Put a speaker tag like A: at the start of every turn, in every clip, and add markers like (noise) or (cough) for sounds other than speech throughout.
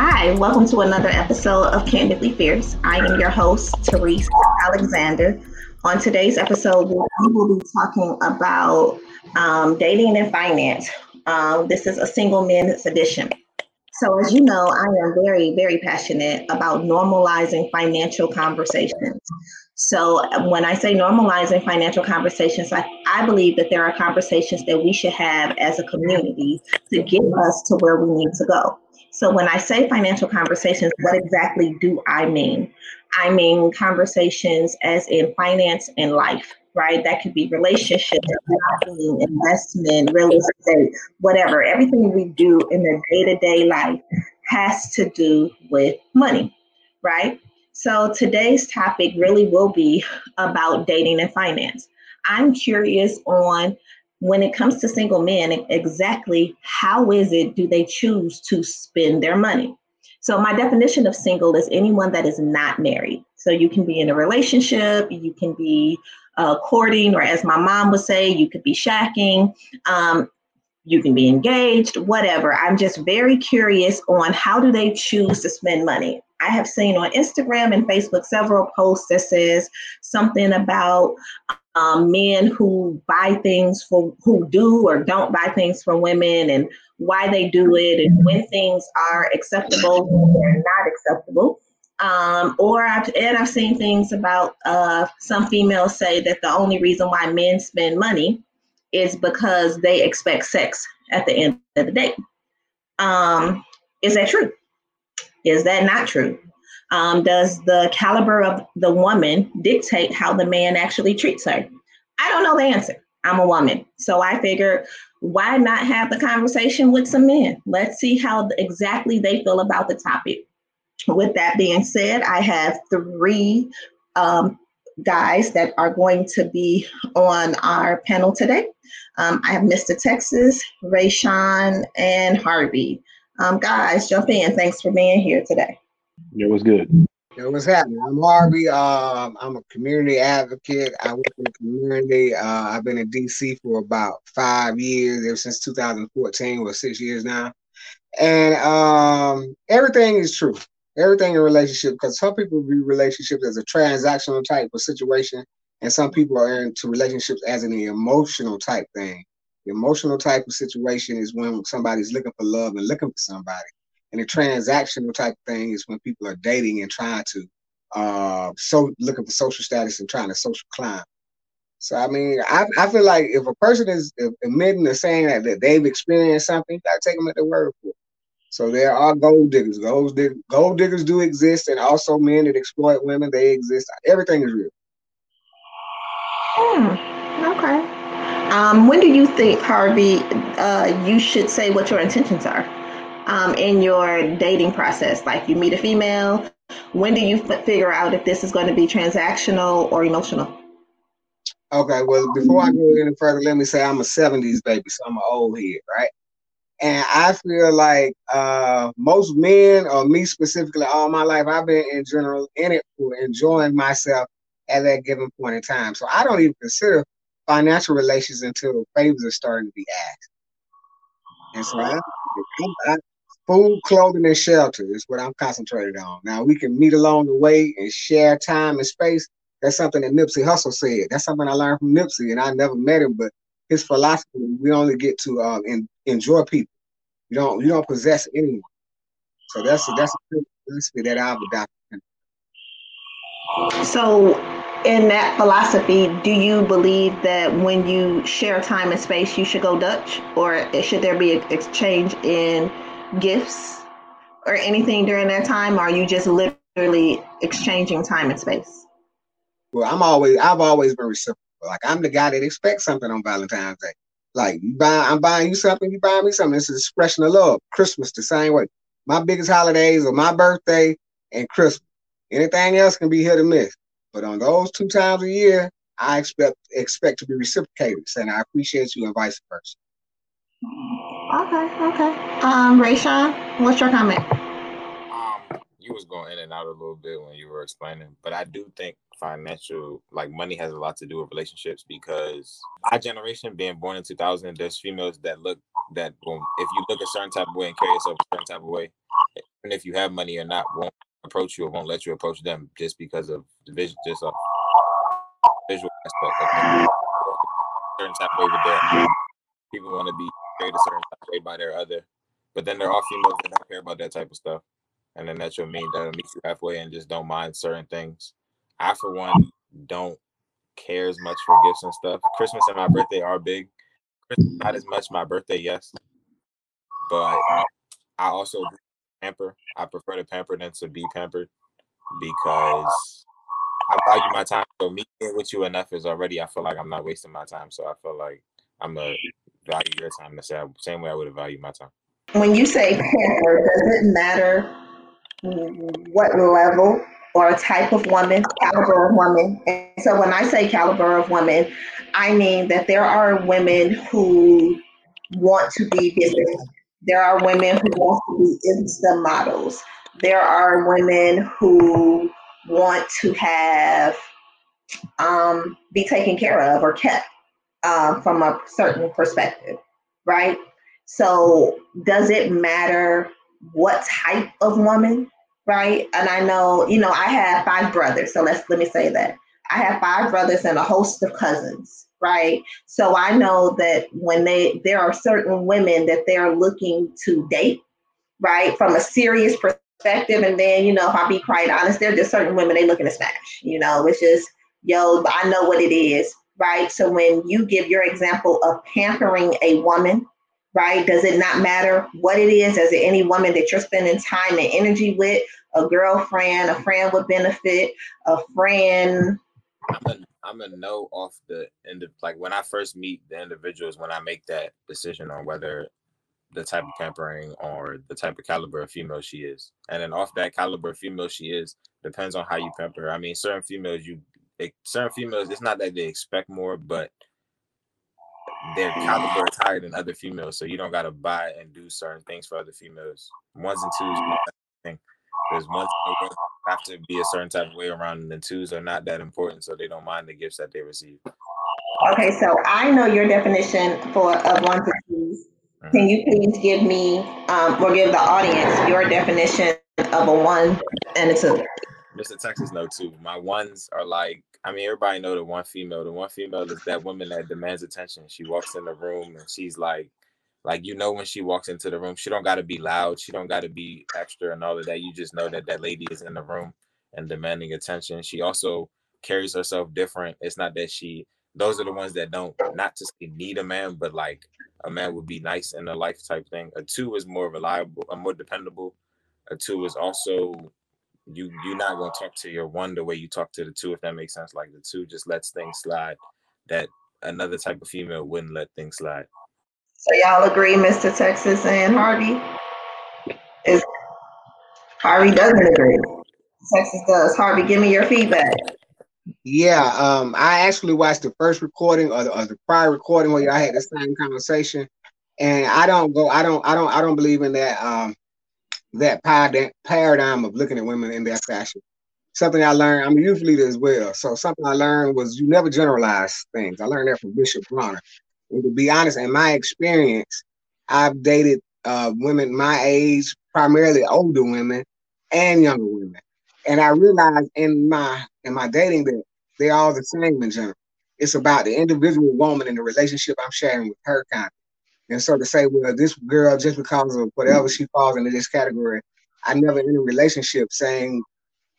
A: Hi, welcome to another episode of Candidly Fierce. I am your host, Teresa Alexander. On today's episode, we will be talking about um, dating and finance. Um, this is a single men's edition. So, as you know, I am very, very passionate about normalizing financial conversations. So, when I say normalizing financial conversations, I, I believe that there are conversations that we should have as a community to get us to where we need to go. So when I say financial conversations, what exactly do I mean? I mean conversations as in finance and life, right? That could be relationships, investment, real estate, whatever. Everything we do in the day to day life has to do with money, right? So today's topic really will be about dating and finance. I'm curious on when it comes to single men, exactly how is it do they choose to spend their money? So, my definition of single is anyone that is not married. So, you can be in a relationship, you can be uh, courting, or as my mom would say, you could be shacking, um, you can be engaged, whatever. I'm just very curious on how do they choose to spend money. I have seen on Instagram and Facebook several posts that says something about um, men who buy things for who do or don't buy things for women and why they do it and when things are acceptable or not acceptable. Um, or I've, and I've seen things about uh, some females say that the only reason why men spend money is because they expect sex at the end of the day. Um, is that true? Is that not true? Um, does the caliber of the woman dictate how the man actually treats her? I don't know the answer. I'm a woman. So I figured, why not have the conversation with some men? Let's see how exactly they feel about the topic. With that being said, I have three um, guys that are going to be on our panel today. Um, I have Mr. Texas, Ray Sean, and Harvey. Um, guys, jump in. Thanks for being here today.
B: It was good.
C: It was happening. I'm Harvey. Um, I'm a community advocate. I work in the community. Uh, I've been in DC for about five years, ever since 2014, or six years now. And um, everything is true. Everything in relationship, because some people view relationships as a transactional type of situation, and some people are into relationships as an emotional type thing. Emotional type of situation is when somebody's looking for love and looking for somebody. And the transactional type thing is when people are dating and trying to uh so looking for social status and trying to social climb. So I mean, I, I feel like if a person is admitting or saying that, that they've experienced something, you gotta take them at their word for it. So there are gold diggers. Gold, dig- gold diggers do exist, and also men that exploit women. They exist. Everything is real.
A: Hmm. Okay. Um, when do you think, Harvey, uh, you should say what your intentions are? um, in your dating process? Like you meet a female, when do you f- figure out if this is going to be transactional or emotional?
C: Okay, well, before I go any further, let me say I'm a 70s baby, so I'm an old head, right? And I feel like uh, most men, or me specifically, all my life, I've been in general in it for enjoying myself at that given point in time. So I don't even consider financial relations until favors are starting to be asked. And so I, I, Food, clothing, and shelter is what I'm concentrated on. Now we can meet along the way and share time and space. That's something that Nipsey Hussle said. That's something I learned from Nipsey, and I never met him, but his philosophy: we only get to um, in, enjoy people. You don't you don't possess anyone. So that's that's a philosophy that I've adopted.
A: So, in that philosophy, do you believe that when you share time and space, you should go Dutch, or should there be an exchange in gifts or anything during that time? Or are you just literally exchanging time and space?
C: Well, I'm always I've always been reciprocal. Like I'm the guy that expects something on Valentine's Day. Like buy, I'm buying you something, you buy me something. It's an expression of love. Christmas the same way. My biggest holidays are my birthday and Christmas. Anything else can be hit or miss. But on those two times a year, I expect expect to be reciprocated, and I appreciate you and vice versa.
A: Okay, okay. Um, Rayshawn, what's your comment?
D: Um, you was going in and out a little bit when you were explaining, but I do think financial, like money, has a lot to do with relationships because our generation, being born in 2000, there's females that look that boom. If you look a certain type of way and carry yourself a certain type of way, even if you have money or not, won't approach you or won't let you approach them just because of the vision, just a visual aspect certain type of way with people want to be treated a certain type of way by their other. But then there are females that don't care about that type of stuff. And then that's your mean that meet you halfway and just don't mind certain things. I for one don't care as much for gifts and stuff. Christmas and my birthday are big. Christmas not as much. My birthday, yes. But I also pamper. I prefer to pamper than to be pampered because I value my time. So me being with you enough is already. I feel like I'm not wasting my time. So I feel like I'm a value your time the same way I would have my time.
A: When you say pamper, does it matter what level or type of woman, caliber of woman? And so when I say caliber of woman, I mean that there are women who want to be business. There are women who want to be Insta models. There are women who want to have um, be taken care of or kept um, from a certain perspective, right? So, does it matter what type of woman, right? And I know, you know, I have five brothers, so let's let me say that I have five brothers and a host of cousins, right? So I know that when they there are certain women that they're looking to date, right, from a serious perspective, and then you know, if I be quite honest, there are just certain women they looking to smash. You know, it's just yo, I know what it is, right? So when you give your example of pampering a woman, right? Does it not matter what it is? Is it any woman that you're spending time and energy with? A girlfriend, a friend with benefit, a friend.
D: I'm a, I'm a no off the end of like when I first meet the individuals when I make that decision on whether the type of pampering or the type of caliber of female she is. And then off that caliber of female she is depends on how you pamper her. I mean, certain females you certain females, it's not that they expect more, but their caliber is higher than other females. So you don't gotta buy and do certain things for other females. Ones and twos thing. There's that have to be a certain type of way around, and the twos are not that important, so they don't mind the gifts that they receive.
A: Okay, so I know your definition for of one and 2s mm-hmm. Can you please give me um, or give the audience your definition of a one and a two?
D: Mr. Texas no two. My ones are like I mean, everybody know the one female. The one female is that woman that demands attention. She walks in the room and she's like, like you know when she walks into the room, she don't got to be loud. She don't got to be extra and all of that. You just know that that lady is in the room and demanding attention. She also carries herself different. It's not that she. Those are the ones that don't not to need a man, but like a man would be nice in their life type thing. A two is more reliable, a more dependable. A two is also you you're not gonna talk to your one the way you talk to the two, if that makes sense. Like the two just lets things slide that another type of female wouldn't let things slide.
A: So y'all agree, Mr. Texas and Harvey? Is Harvey doesn't agree. Texas does. Harvey, give me your feedback.
C: Yeah, um, I actually watched the first recording or the, or the prior recording where I had the same conversation, and I don't go. I don't. I don't. I don't believe in that. Um, that paradigm of looking at women in that fashion. Something I learned, I'm a youth leader as well. So something I learned was you never generalize things. I learned that from Bishop Bronner. And to be honest, in my experience, I've dated uh, women my age, primarily older women and younger women. And I realized in my in my dating that they're all the same in general. It's about the individual woman and the relationship I'm sharing with her kind and so to say, well, this girl, just because of whatever she falls into this category, I never in a relationship saying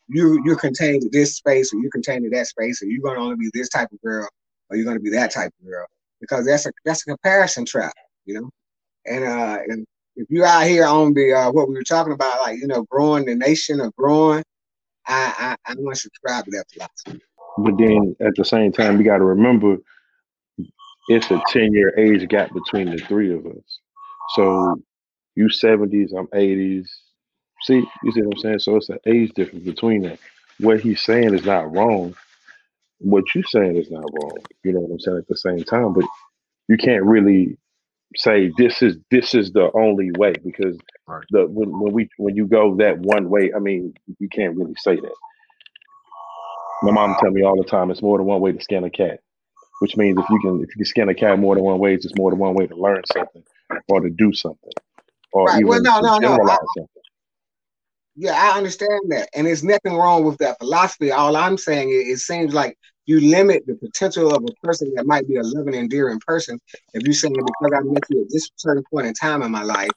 C: you you're contained to this space or you're contained to that space or you're gonna only be this type of girl or you're gonna be that type of girl. Because that's a that's a comparison trap, you know. And uh and if you're out here on the uh, what we were talking about, like you know, growing the nation or growing, I I, I to subscribe to that philosophy.
B: But then at the same time, you got to remember it's a 10 year age gap between the three of us. So you 70s, I'm 80s. See, you see what I'm saying? So it's an age difference between that. What he's saying is not wrong. What you're saying is not wrong. You know what I'm saying at the same time, but you can't really say this is this is the only way because right. the when, when we when you go that one way, I mean you can't really say that. My mom tell me all the time it's more than one way to skin a cat which means if you can if you can skin a cat more than one way, it's just more than one way to learn something or to do something or right. even well, no, no, no. I,
C: something. Yeah, I understand that, and there's nothing wrong with that philosophy. All I'm saying is, it seems like you limit the potential of a person that might be a loving, endearing person. If you're saying because I met you at this certain point in time in my life,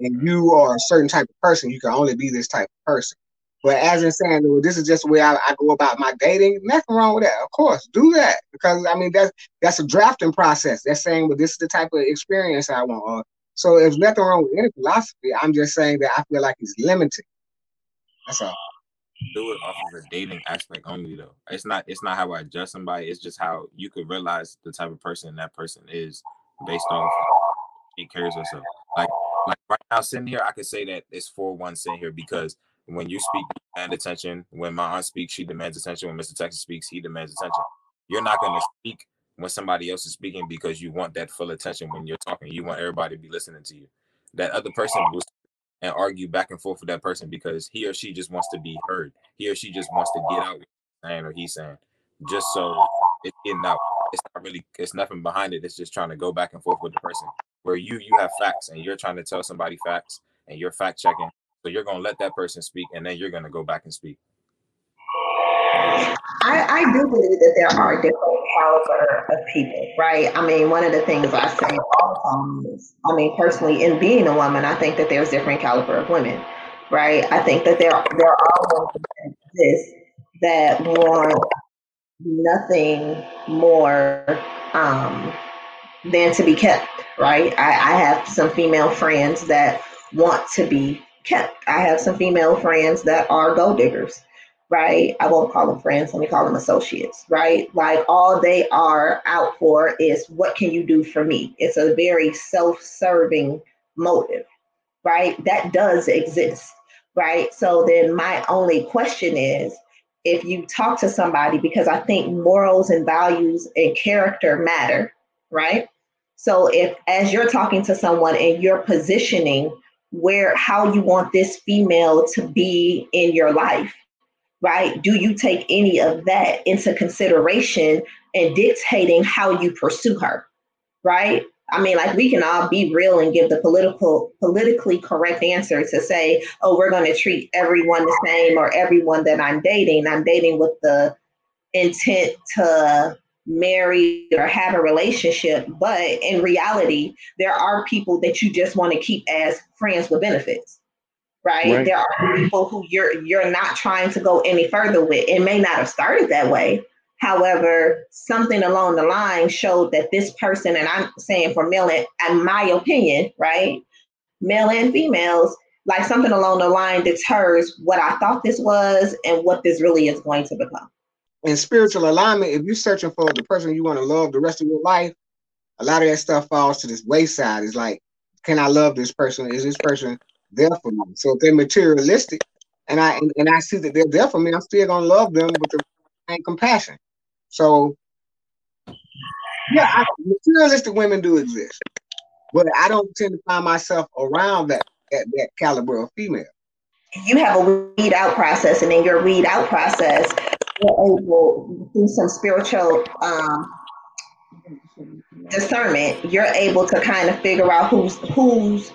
C: and you are a certain type of person, you can only be this type of person. But as in saying, well, this is just the way I, I, go about my dating, nothing wrong with that. Of course, do that because I mean that's that's a drafting process. That's saying, well, this is the type of experience I want. So there's nothing wrong with any philosophy. I'm just saying that I feel like it's limiting. That's all.
D: Do it off of a dating aspect only, though. It's not. It's not how I judge somebody. It's just how you could realize the type of person that person is based off he carries herself. Like, like right now, sitting here, I could say that it's four one sitting here because when you speak, you demand attention. When my aunt speaks, she demands attention. When Mr. Texas speaks, he demands attention. You're not going to speak when somebody else is speaking because you want that full attention when you're talking. You want everybody to be listening to you. That other person will and argue back and forth with that person because he or she just wants to be heard. He or she just wants to get out saying or he's saying, just so it's getting out. It's not really, it's nothing behind it. It's just trying to go back and forth with the person. Where you you have facts and you're trying to tell somebody facts and you're fact checking so you're gonna let that person speak, and then you're gonna go back and speak.
A: I, I do believe that there are different caliber of people, right? I mean, one of the things I say all the time is, I mean, personally, in being a woman, I think that there's different caliber of women, right? I think that there there are women that exist that want nothing more um, than to be kept, right? I, I have some female friends that want to be kept. I have some female friends that are gold diggers, right? I won't call them friends, let me call them associates, right? Like all they are out for is what can you do for me? It's a very self serving motive, right? That does exist, right? So then my only question is, if you talk to somebody, because I think morals and values and character matter, right? So if as you're talking to someone and you're positioning where how you want this female to be in your life right? Do you take any of that into consideration and dictating how you pursue her right? I mean like we can all be real and give the political politically correct answer to say oh we're going to treat everyone the same or everyone that i'm dating. I'm dating with the intent to marry or have a relationship but in reality there are people that you just want to keep as friends with benefits right? right? there are people who you're you're not trying to go any further with it may not have started that way however something along the line showed that this person and i'm saying for male and, and my opinion right male and females like something along the line deters what i thought this was and what this really is going to become
C: in spiritual alignment, if you're searching for the person you want to love the rest of your life, a lot of that stuff falls to this wayside. It's like, can I love this person? Is this person there for me? So if they're materialistic, and I and, and I see that they're there for me, I'm still gonna love them with the same compassion. So yeah, I, materialistic women do exist, but I don't tend to find myself around that that, that caliber of female.
A: You have a weed out process, and in your weed out process, you're able through some spiritual um, discernment, you're able to kind of figure out who's who's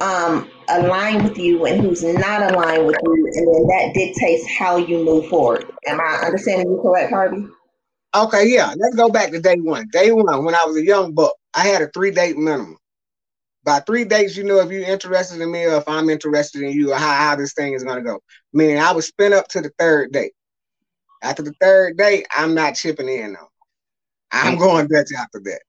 A: um, aligned with you and who's not aligned with you, and then that dictates how you move forward. Am I understanding you correct, Harvey?
C: Okay, yeah. Let's go back to day one. Day one, when I was a young buck, I had a three date minimum. By three dates, you know if you're interested in me or if I'm interested in you or how, how this thing is gonna go. Meaning I would spin up to the third date. After the third date, I'm not chipping in though. I'm going Dutch after that.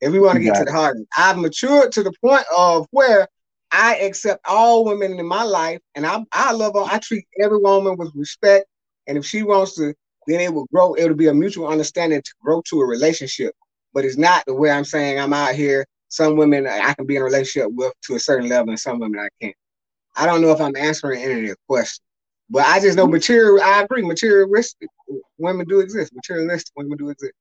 C: If we want to get to the heart, I've matured to the point of where I accept all women in my life, and I I love all, I treat every woman with respect, and if she wants to, then it will grow. It will be a mutual understanding to grow to a relationship. But it's not the way I'm saying I'm out here. Some women I can be in a relationship with to a certain level, and some women I can't. I don't know if I'm answering any of your questions. But I just know mm-hmm. material. I agree. Materialistic women do exist. Materialistic women do exist.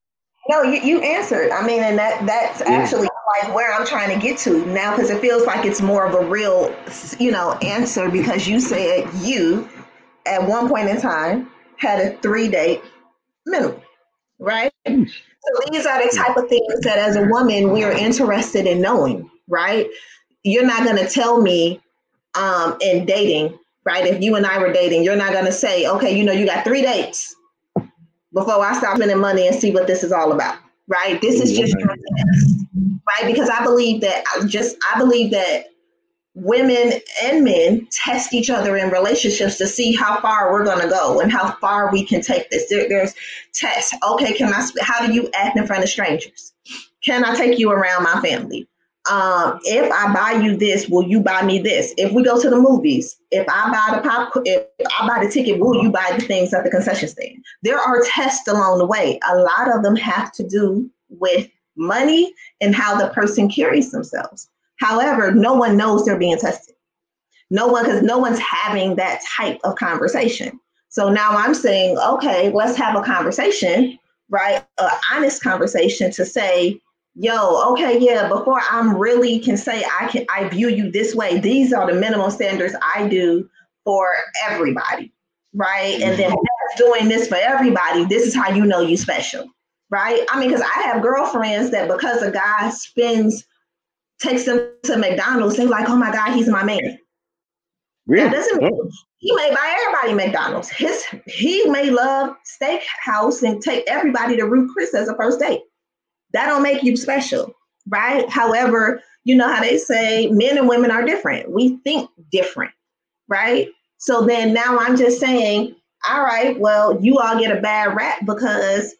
A: No, you, you answered. I mean, and that that's yeah. actually like where I'm trying to get to now because it feels like it's more of a real, you know, answer because you said you at one point in time had a three date minimum, right? So these are the type of things that as a woman we're interested in knowing, right? You're not going to tell me um, in dating right? If you and I were dating, you're not gonna say, okay, you know, you got three dates before I stop spending money and see what this is all about, right? This is just your test, right? Because I believe that I just I believe that women and men test each other in relationships to see how far we're going to go and how far we can take this. There, there's tests. Okay, can I? How do you act in front of strangers? Can I take you around my family? Um, if I buy you this, will you buy me this? If we go to the movies, if I buy the pop, if I buy the ticket, will you buy the things at the concession stand? There are tests along the way. A lot of them have to do with money and how the person carries themselves. However, no one knows they're being tested. No one, because no one's having that type of conversation. So now I'm saying, okay, let's have a conversation, right? An honest conversation to say, yo, okay, yeah, before I'm really can say I can I view you this way, these are the minimum standards I do for everybody, right? And then mm-hmm. doing this for everybody, this is how you know you special, right? I mean, because I have girlfriends that because a guy spends takes them to McDonald's, they're like, oh my God, he's my man. Really? That doesn't mean oh. he may buy everybody McDonald's. His he may love steakhouse and take everybody to Ruth Chris as a first date. That don't make you special, right? However, you know how they say men and women are different. We think different, right? So then now I'm just saying, all right, well, you all get a bad rap because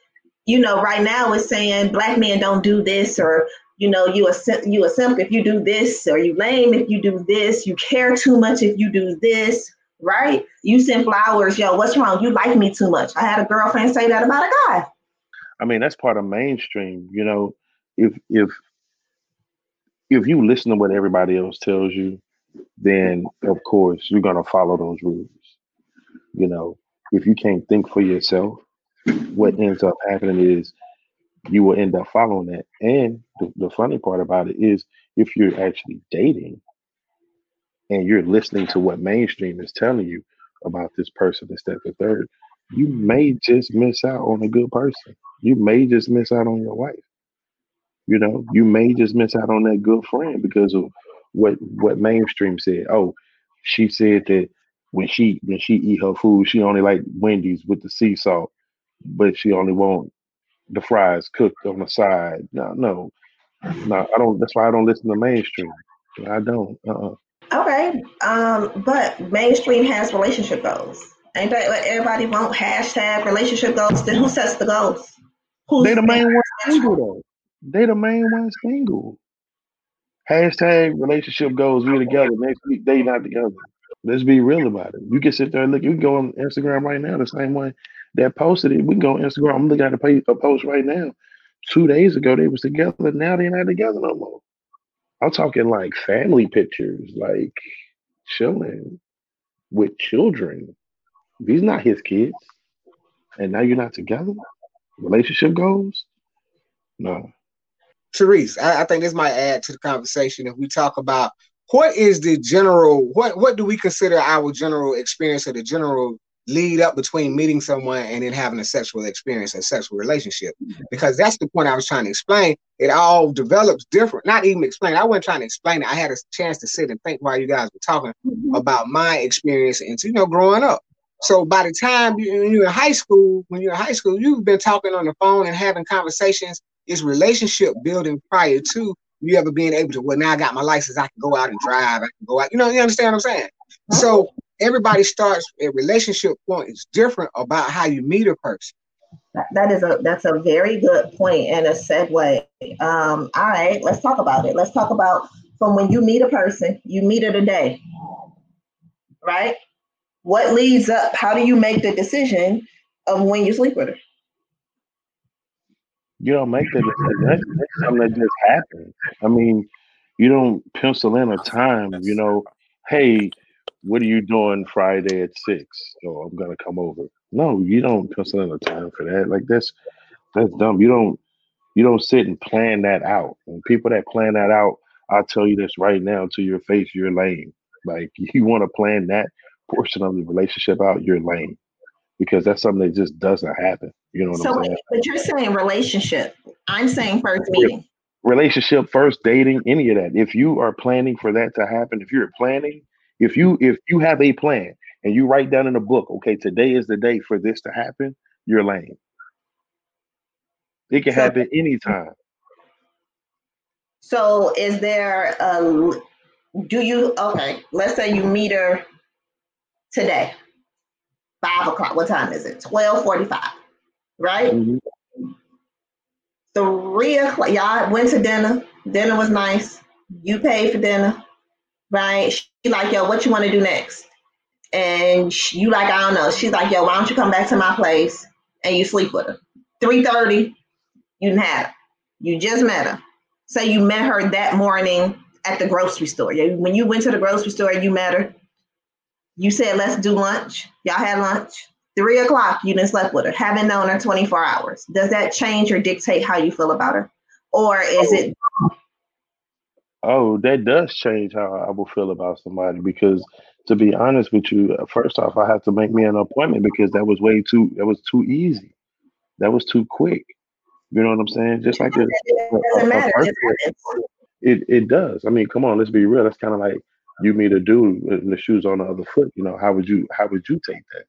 A: you know, right now it's saying black men don't do this or you know, you a you a simp if you do this, or you lame if you do this, you care too much if you do this, right? You send flowers, yo, what's wrong? You like me too much. I had a girlfriend say that about a guy.
B: I mean, that's part of mainstream, you know. If if if you listen to what everybody else tells you, then of course you're gonna follow those rules. You know, if you can't think for yourself, what ends up happening is you will end up following that. And the, the funny part about it is if you're actually dating and you're listening to what mainstream is telling you about this person instead of the third, you may just miss out on a good person. You may just miss out on your wife. You know, you may just miss out on that good friend because of what what mainstream said. Oh, she said that when she when she eat her food, she only like Wendy's with the sea salt, but she only want the fries cooked on the side. No, no, no. I don't. That's why I don't listen to mainstream. I don't. Uh-uh.
A: Okay, um, but mainstream has relationship goals. Ain't that what everybody want? Hashtag relationship goals. Then who sets the goals?
B: Who's they the main one single though. They the main one single. Hashtag relationship goals. We together next week. They not together. Let's be real about it. You can sit there and look. You can go on Instagram right now. The same way that posted it. We can go on Instagram. I'm looking at a, a post right now. Two days ago they was together. Now they're not together no more. I'm talking like family pictures, like chilling with children. These not his kids. And now you're not together? Relationship goals? No.
C: Therese, I, I think this might add to the conversation if we talk about what is the general what what do we consider our general experience or the general lead up between meeting someone and then having a sexual experience, a sexual relationship. Because that's the point I was trying to explain. It all develops different. Not even explain. I wasn't trying to explain it. I had a chance to sit and think while you guys were talking mm-hmm. about my experience and you know growing up. So by the time you, you're in high school, when you're in high school, you've been talking on the phone and having conversations. Is relationship building prior to you ever being able to? Well, now I got my license. I can go out and drive. I can go out. You know, you understand what I'm saying? So everybody starts a relationship point is different about how you meet a person.
A: that is a that's a very good point and a segue. Um, all right, let's talk about it. Let's talk about from when you meet a person, you meet her today, right? What leads up? How do you make the decision of when you sleep with her?
B: You don't make the decision. That's, that's something that just happens. I mean, you don't pencil in a time. You know, hey, what are you doing Friday at six? Oh, I'm gonna come over. No, you don't pencil in a time for that. Like that's that's dumb. You don't you don't sit and plan that out. And people that plan that out, I'll tell you this right now to your face, you're lame. Like (laughs) you want to plan that portion of the relationship out, you're lame. Because that's something that just doesn't happen. You know what so, I'm saying?
A: But you're saying relationship. I'm saying first meeting.
B: Relationship, first dating, any of that. If you are planning for that to happen, if you're planning if you if you have a plan, and you write down in a book, okay, today is the day for this to happen, you're lame. It can
A: So-
B: happen anytime.
A: So is there a do you okay, let's say you meet her today. Five o'clock. What time is it? Twelve forty-five. Right?
B: Mhm.
A: Three o'clock. Y'all went to dinner. Dinner was nice. You paid for dinner. Right? She like, yo, what you want to do next? And sh- you like, I don't know. She's like, yo, why don't you come back to my place and you sleep with her? 3:30, you didn't have her. You just met her. Say you met her that morning at the grocery store. Yeah, When you went to the grocery store, you met her. You said, let's do lunch. Y'all had lunch. Three o'clock, you didn't slept with her. Haven't known her 24 hours. Does that change or dictate how you feel about her? Or is it
B: Oh, that does change how I will feel about somebody because to be honest with you, uh, first off, I have to make me an appointment because that was way too that was too easy. That was too quick. You know what I'm saying? Just like
A: it
B: a-
A: doesn't
B: a.
A: It
B: person-
A: just happens.
B: it it does. I mean, come on, let's be real. That's kind of like you meet a dude with the shoes on the other foot. You know, how would you how would you take that?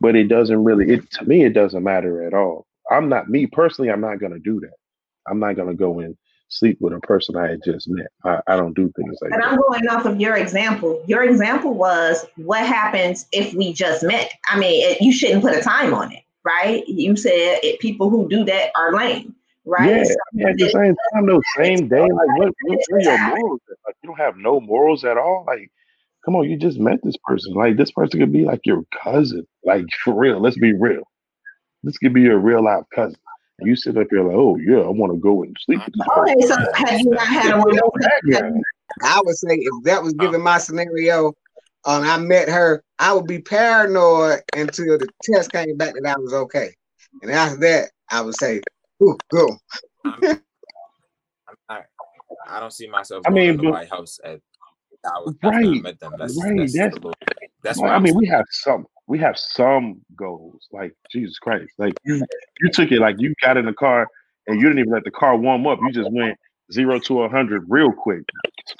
B: But it doesn't really. It to me, it doesn't matter at all. I'm not me personally. I'm not gonna do that. I'm not gonna go and sleep with a person I had just met. I, I don't do things like
A: And
B: that.
A: And I'm going off of your example. Your example was what happens if we just met. I mean, it, you shouldn't put a time on it, right? You said it, people who do that are lame, right?
B: Yeah,
A: So
B: yeah, at the same time, though, same day, like what, what where your morals? at? Like you don't have no morals at all. Like, come on, you just met this person. Like this person could be like your cousin. Like (laughs) for real, let's be real. This could be your real life cousin. And you sit up here like, oh yeah, I want to go and sleep with this. Oh,
A: okay, so have you not had a
B: You know
A: woman?
B: that guy.
C: I would say if that was given my scenario, and I met her, I would be paranoid until the test came back that I was okay. And after that, I would say, Ooh, go.
D: I'm, (laughs) I'm not, I don't see myself
B: I mean,
D: to the White House at hours I
B: Right,
D: met them. That's
B: right,
D: that's,
B: that's-
D: little, that's
B: Well,
D: why
B: I
D: I'm
B: mean, we have some, we have some goals. Like Jesus Christ, like you, you took it like you got in the car and you didn't even let the car warm up. You just went zero to a hundred real quick.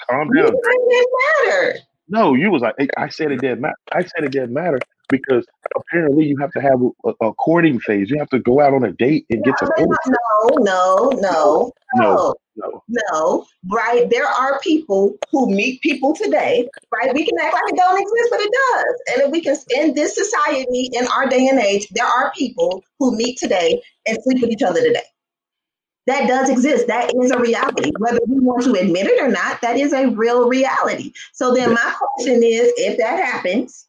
B: Calm down.
A: It didn't matter.
B: No, you was like, I said it didn't matter. I said it didn't matter because apparently you have to have a, a courting phase. You have to go out on a date and get to know.
A: No, no, no,
B: No,
A: no,
B: no.
A: no. Right? There are people who meet people today. Right? We can act like it don't exist, but it does. And if we can, in this society, in our day and age, there are people who meet today and sleep with each other today. That does exist. That is a reality. Whether we want to admit it or not, that is a real reality. So then my question is, if that happens,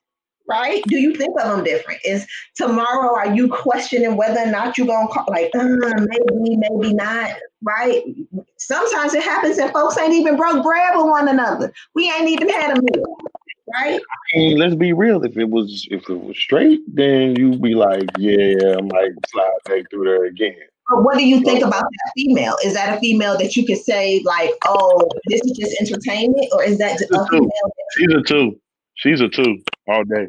A: right? Do you think of them different? Is tomorrow are you questioning whether or not you're gonna call like uh, maybe, maybe not, right? Sometimes it happens and folks ain't even broke bread with one another. We ain't even had a meal, right?
B: I mean, let's be real. If it was if it was straight, then you'd be like, yeah, I might slide back through there again.
A: But what do you think about that female? Is that a female that you could say like, oh, this is just entertainment, or is that a female?
B: She's a two. She's a two all day.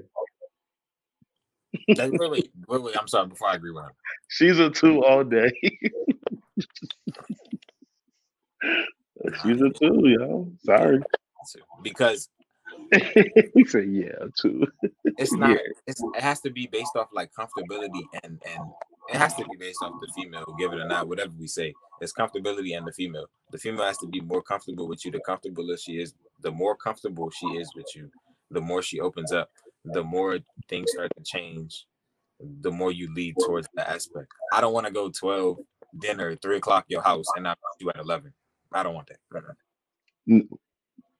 D: Like, wait, wait, wait, wait. I'm sorry. Before I agree with her,
B: She's a two all day. (laughs) She's a two, yo. Sorry.
D: because (laughs)
B: he said, yeah, two.
D: it's not.
B: Yeah.
D: It's, it has to be based off like comfortability and and it has to be based off the female. Give it or not, whatever we say, it's comfortability and the female. The female has to be more comfortable with you. The comfortable she is, the more comfortable she is with you, the more she opens up, the more things start to change, the more you lead towards that aspect. I don't want to go twelve dinner, three o'clock your house, and I do at eleven. I don't want that. Mm-mm.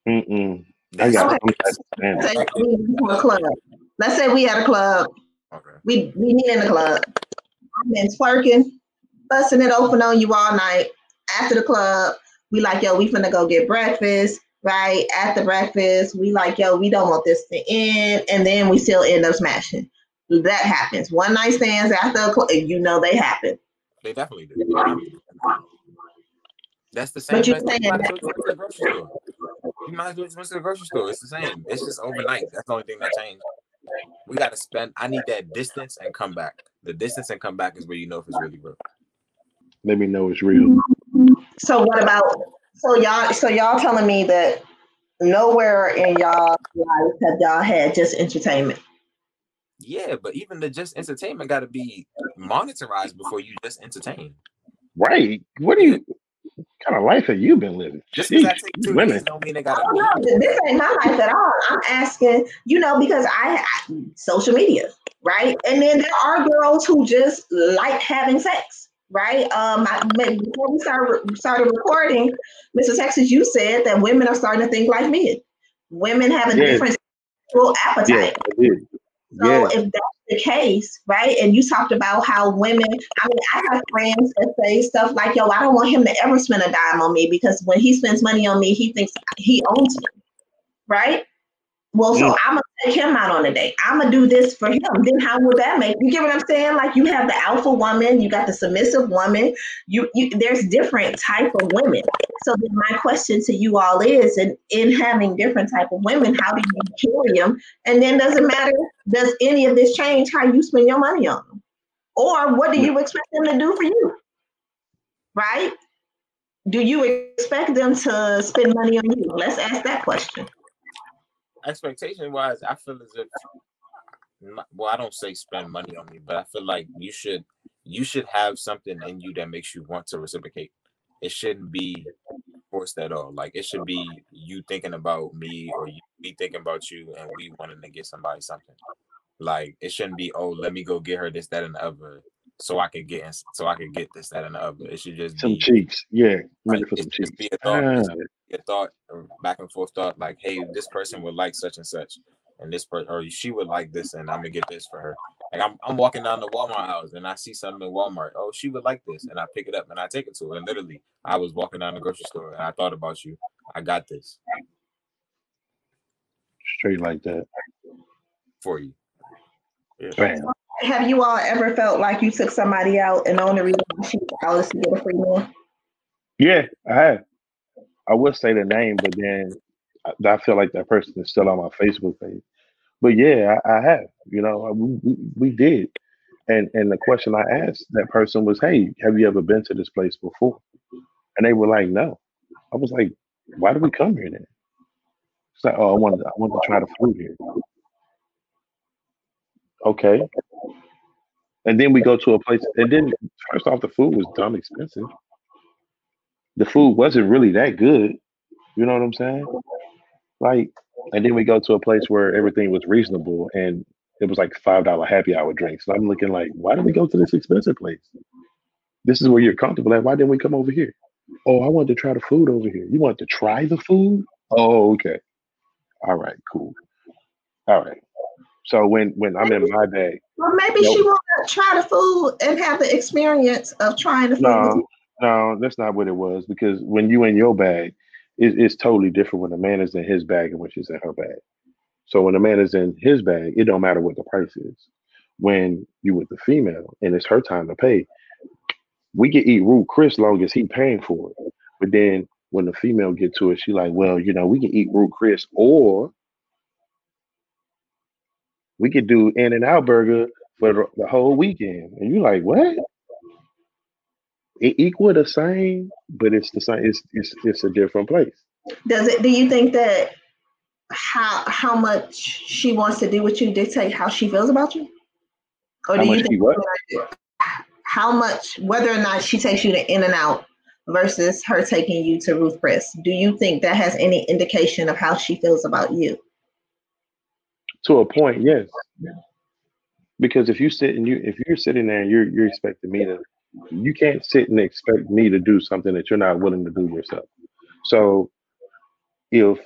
B: Mm-mm. I
D: That's-
B: got I'm
A: Let's say we went to a club. Let's say we had a club.
D: okay.
A: We we meet in the club. I've been twerking, busting it open on you all night. After the club, we like, yo, we finna go get breakfast, right? After breakfast, we like, yo, we don't want this to end, and then we still end up smashing. That happens. One night stands after a club, you know they happen.
D: They definitely do. That's the same.
A: But you
D: as-
A: saying
D: you might as
A: that-
D: well just went to the grocery store. You might as well just went to the grocery store. It's the same. It's just overnight. That's the only thing that changed. We got to spend. I need that distance and come back. The distance and come back is where you know if it's really real.
B: Let me know it's real. Mm-hmm.
A: So what about so y'all so y'all telling me that nowhere in y'all life have y'all had just entertainment?
D: Yeah, but even the just entertainment got to be monetized before you just entertain.
B: Right. What do you kind of life have you been living?
D: Just because I take two
B: women.
D: don't mean they got
A: Oh, no, this ain't my life at all. I'm asking, you know, because I, I social media, right? And then there are girls who just like having sex, right? Um, I, before we started started recording, Mr. Texas, you said that women are starting to think like men. Women have a
B: Yeah.
A: different sexual appetite.
B: I did.
A: So
B: Yeah.
A: if that's the case, right, and you talked about how women, I mean, I have friends that say stuff like, yo, I don't want him to ever spend a dime on me because when he spends money on me, he thinks he owns me, right? Well, so
B: Mm.
A: I'm gonna take him out on a date. I'm gonna do this for him. Then how would that make you get what I'm saying? Like you have the alpha woman, you got the submissive woman. You, you there's different type of women. So my question to you all is, in in having different type of women, how do you carry them? And then does it matter? Does any of this change how you spend your money on them, or what do you expect them to do for you? Right? Do you expect them to spend money on you? Let's ask that question.
D: Expectation wise, I feel as if well, I don't say spend money on me, but I feel like you should you should have something in you that makes you want to reciprocate. It shouldn't be forced at all. Like it should be you thinking about me or you me thinking about you and we wanting to get somebody something. Like it shouldn't be, oh, let me go get her this, that, and the other, so I can get so I can get this, that, and the other. It should just
B: Some
D: be
B: cheeks. Yeah.
D: Right.
B: Ready for some
D: It should
B: cheeks.
D: be a thought.
B: Ah,
D: It's a thought, or back and forth thought, like, hey, this person would like such and such, and this person or she would like this, and I'm gonna get this for her. Like I'm, I'm walking down the Walmart house and I see something in Walmart. Oh, she would like this, and I pick it up and I take it to her. And literally, I was walking down the grocery store and I thought about you. I got this
B: straight like that.
D: for you. Yeah.
B: Bam.
A: Have you all ever felt like you took somebody out and the only reason why she was out is to get a free meal?
B: Yeah, I have. I would say the name, but then I, feel like that person is still on my Facebook page. But yeah, I, I have. You know, we, we, we did. And and the question I asked that person was, "Hey, have you ever been to this place before?" And they were like, "No." I was like, "Why do we come here then?" It's like, "Oh, I wanted I wanted to try the food here." Okay. And then we go to a place, and then first off, the food was dumb expensive. The food wasn't really that good. You know what I'm saying? Like, and then we go to a place where everything was reasonable, and it was like five dollar happy hour drinks. And I'm looking like, why did we go to this expensive place? This is where you're comfortable at. Why didn't we come over here? Oh, I wanted to try the food over here. You want to try the food? Oh, okay. All right, cool. All right. So when when I'm in my bag,
A: Well, maybe
B: Nope.
A: she want to try the food and have the experience of trying the food.
B: no. No, that's not what it was. Because when you in your bag, it, it's totally different when a man is in his bag and when she's in her bag. So when a man is in his bag, it don't matter what the price is. When you with the female and it's her time to pay, we can eat Ruth Chris long as he paying for it. But then when the female get to it, she like, well, you know, we can eat Ruth Chris or we could do In and Out Burger for the, whole weekend. And you like, what? It equal the same, but it's the same. It's it's it's a different place.
A: Does it? Do you think that how how much she wants to do with you dictate how she feels about you, or
B: How
A: do you think how much whether or not she takes you to In and Out versus her taking you to Ruth Chris? Do you think that has any indication of how she feels about you?
B: To a point, yes. Because if you sit and you if you're sitting there and you're you're expecting me to, you can't sit and expect me to do something that you're not willing to do yourself. So if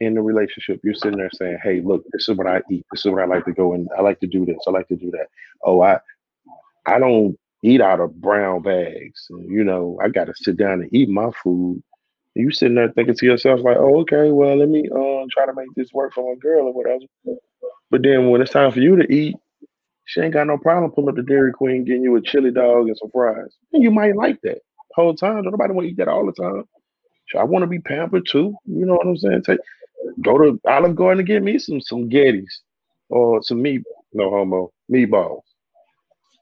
B: in the relationship you're sitting there saying, Hey, look, this is what I eat, this is what I like to go and I like to do this, I like to do that. Oh, I I don't eat out of brown bags. You know, I gotta sit down and eat my food. And you sitting there thinking to yourself, like, oh, okay, well, let me uh, try to make this work for my girl or whatever. But then when it's time for you to eat, she ain't got no problem pulling up the Dairy Queen, getting you a chili dog and some fries. And you might like that whole time. Don't nobody want to eat that all the time. So I want to be pampered too. You know what I'm saying? Take go to Olive Garden and get me some some Gettys or some meat, no homo, meatballs.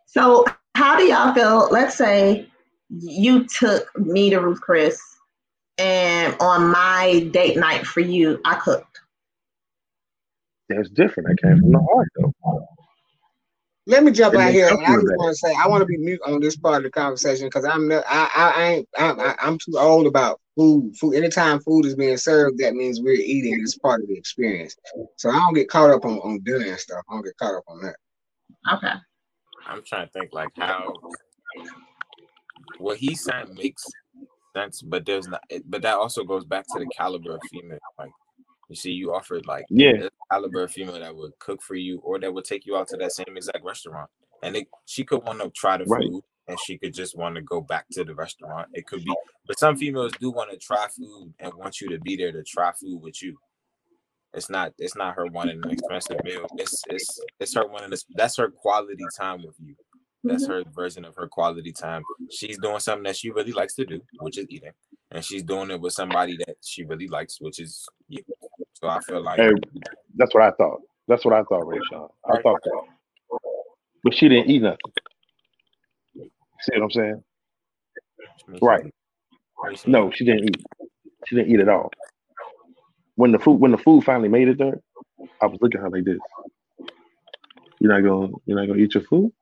A: So how do y'all feel? Let's say you took me to Ruth Chris, and on my date night for you, I cooked.
B: That's different. That came from the heart though.
C: Let me jump
B: And
C: out here. I just want to say I want to be mute on this part of the conversation because I'm not, I, I I ain't I'm, I- I'm too old about food. Food. Anytime food is being served, that means we're eating. It's part of the experience. So I don't get caught up on on dinner and stuff. I don't get caught up on that.
A: Okay.
D: I'm trying to think like how what he's saying makes sense, but there's not. But that also goes back to the caliber of female. Like you see, you offered like
B: Yeah.
D: there's a caliber of female that would cook for you or that would take you out to that same exact restaurant, and it, she could want to try the
B: Right.
D: food. And she could just want to go back to the restaurant. It could be, but some females do want to try food and want you to be there to try food with you. It's not. It's not her wanting an expensive meal. It's it's it's her wanting this. That's her quality time with you. That's
A: Mhm.
D: her version of her quality time. She's doing something that she really likes to do, which is eating, and she's doing it with somebody that she really likes, which is you. So I feel like
B: Hey, that's what I thought. That's what I thought, Ray Sean. I thought that. But she didn't eat nothing. See what I'm saying? Right. No, she didn't eat. She didn't eat at all. When the food when the food finally made it there, I was looking at her like this. You're not gonna you're not gonna eat your food?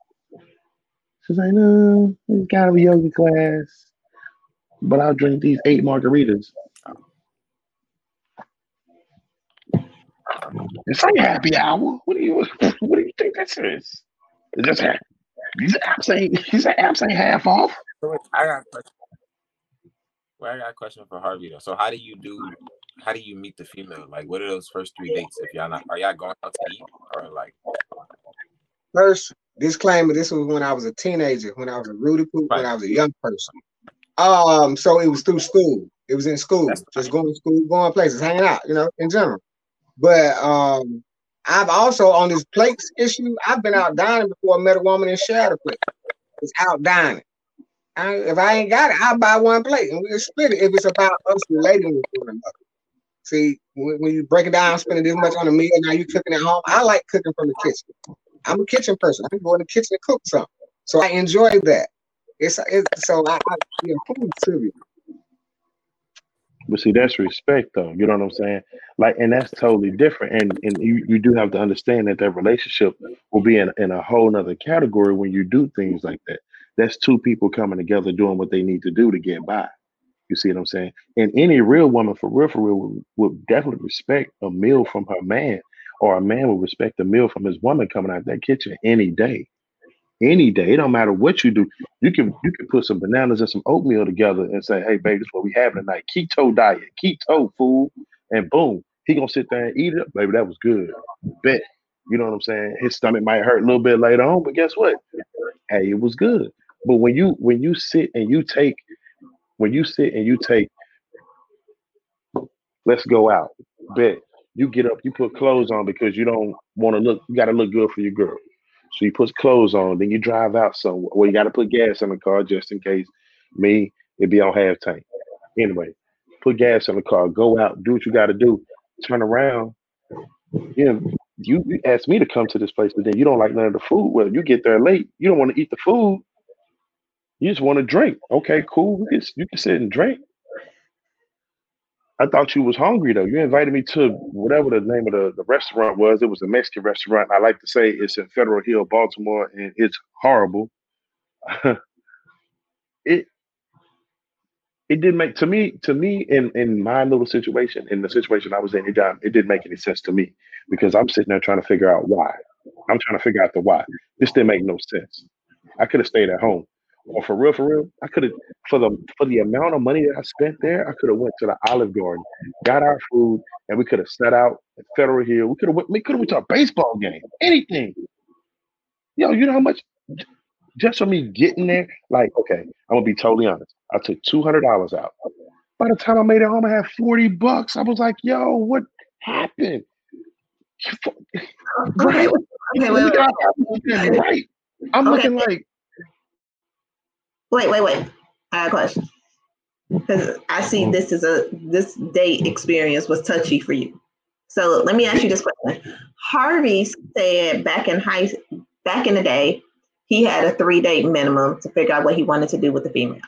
B: She's like, no, it's gotta be yoga class. But I'll drink these eight margaritas. It's like happy hour. What do you (laughs) what do you think this is? It's just happy. These apps ain't these apps ain't half off.
D: I got a question. Well, I got a question for Harvey though. So how do you do? How do you meet the female? Like, what are those first three dates? If y'all not, are y'all going out to eat or like?
C: First, disclaimer: This was when I was a teenager, when I was a Rudy Poop, when I was a young person. Um, so it was through school. It was in school,
D: That's
C: just going to school, going places, hanging out, you know, in general. But um, I've also on this plates issue. I've been out dining before I met a woman a plate. It's out dining. I, if I ain't got it, I'll buy one plate and we'll split it if it's about us relating with one another. See, when, when you break it down, spending this much on a meal, now you cooking at home. I like cooking from the kitchen. I'm a kitchen person. I can go in the kitchen and cook something. So I enjoy that. It's, it's so I, I yeah, food trivia.
B: But see, that's respect, though. You know what I'm saying? Like, and that's totally different. And and you, you do have to understand that that relationship will be in, in a whole nother category when you do things like that. That's two people coming together doing what they need to do to get by. You see what I'm saying? And any real woman, for real, for real, would, definitely respect a meal from her man, or a man would respect a meal from his woman coming out of that kitchen any day. Any day. It don't matter what you do. You can you can put some bananas and some oatmeal together and say, hey, baby, this is what we having tonight. Keto diet, keto food, and boom, he gonna sit there and eat it. Baby, that was good. Bet. You know what I'm saying? His stomach might hurt a little bit later on, but guess what? Hey, it was good. But when you when you sit and you take when you sit and you take let's go out. Bet. You get up, you put clothes on because you don't want to look, you gotta look good for your girl. So you put clothes on, then you drive out somewhere. Well, you gotta put gas in the car just in case. Me, it'd be on half tank. Anyway, put gas in the car, go out, do what you gotta do, turn around. You know, you, you asked me to come to this place, but then you don't like none of the food. Well, you get there late, you don't want to eat the food. You just want to drink. Okay, cool. You can, you can sit and drink. I thought you was hungry though. You invited me to whatever the name of the, the restaurant was. It was a Mexican restaurant. I like to say it's in Federal Hill, Baltimore, and it's horrible. (laughs) it it didn't make to me to me in in my little situation in the situation I was in. It it didn't make any sense to me because I'm sitting there trying to figure out why. I'm trying to figure out the why. This didn't make no sense. I could have stayed at home. Or for real, for real, I could have for the for the amount of money that I spent there, I could have went to the Olive Garden, got our food, and we could have set out at Federal Hill. We could have went, we could have went to a baseball game, anything. Yo, you know how much just for me getting there? Like, okay, I'm gonna be totally honest. I took two hundred dollars out. By the time I made it home, I had forty bucks. I was like, yo, what happened? Right,
A: okay, wait, wait, wait,
B: right. I'm
A: Okay.
B: looking like
A: wait, wait, wait. I have a question. Because I see mm. this is a this date experience was touchy for you. So let me ask you this question. Harvey said back in high back in the day, he had a three date minimum to figure out what he wanted to do with the female.